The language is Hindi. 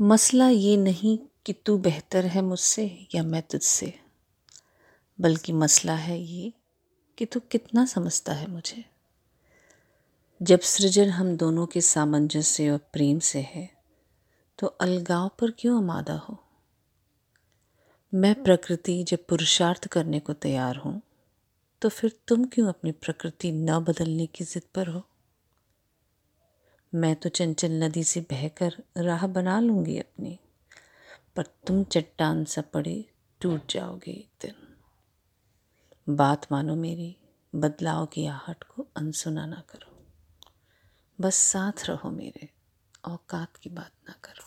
मसला ये नहीं कि तू बेहतर है मुझसे या मैं तुझसे, बल्कि मसला है ये कि तू कितना समझता है मुझे। जब सृजन हम दोनों के सामंजस्य और प्रेम से है तो अलगाव पर क्यों आमादा हो? मैं प्रकृति जब पुरुषार्थ करने को तैयार हूँ तो फिर तुम क्यों अपनी प्रकृति न बदलने की जिद पर हो? मैं तो चंचल नदी से बहकर राह बना लूँगी अपनी, पर तुम चट्टान सा पड़े टूट जाओगे एक दिन। बात मानो मेरी, बदलाव की आहट को अनसुना ना करो। बस साथ रहो मेरे, औकात की बात ना करो।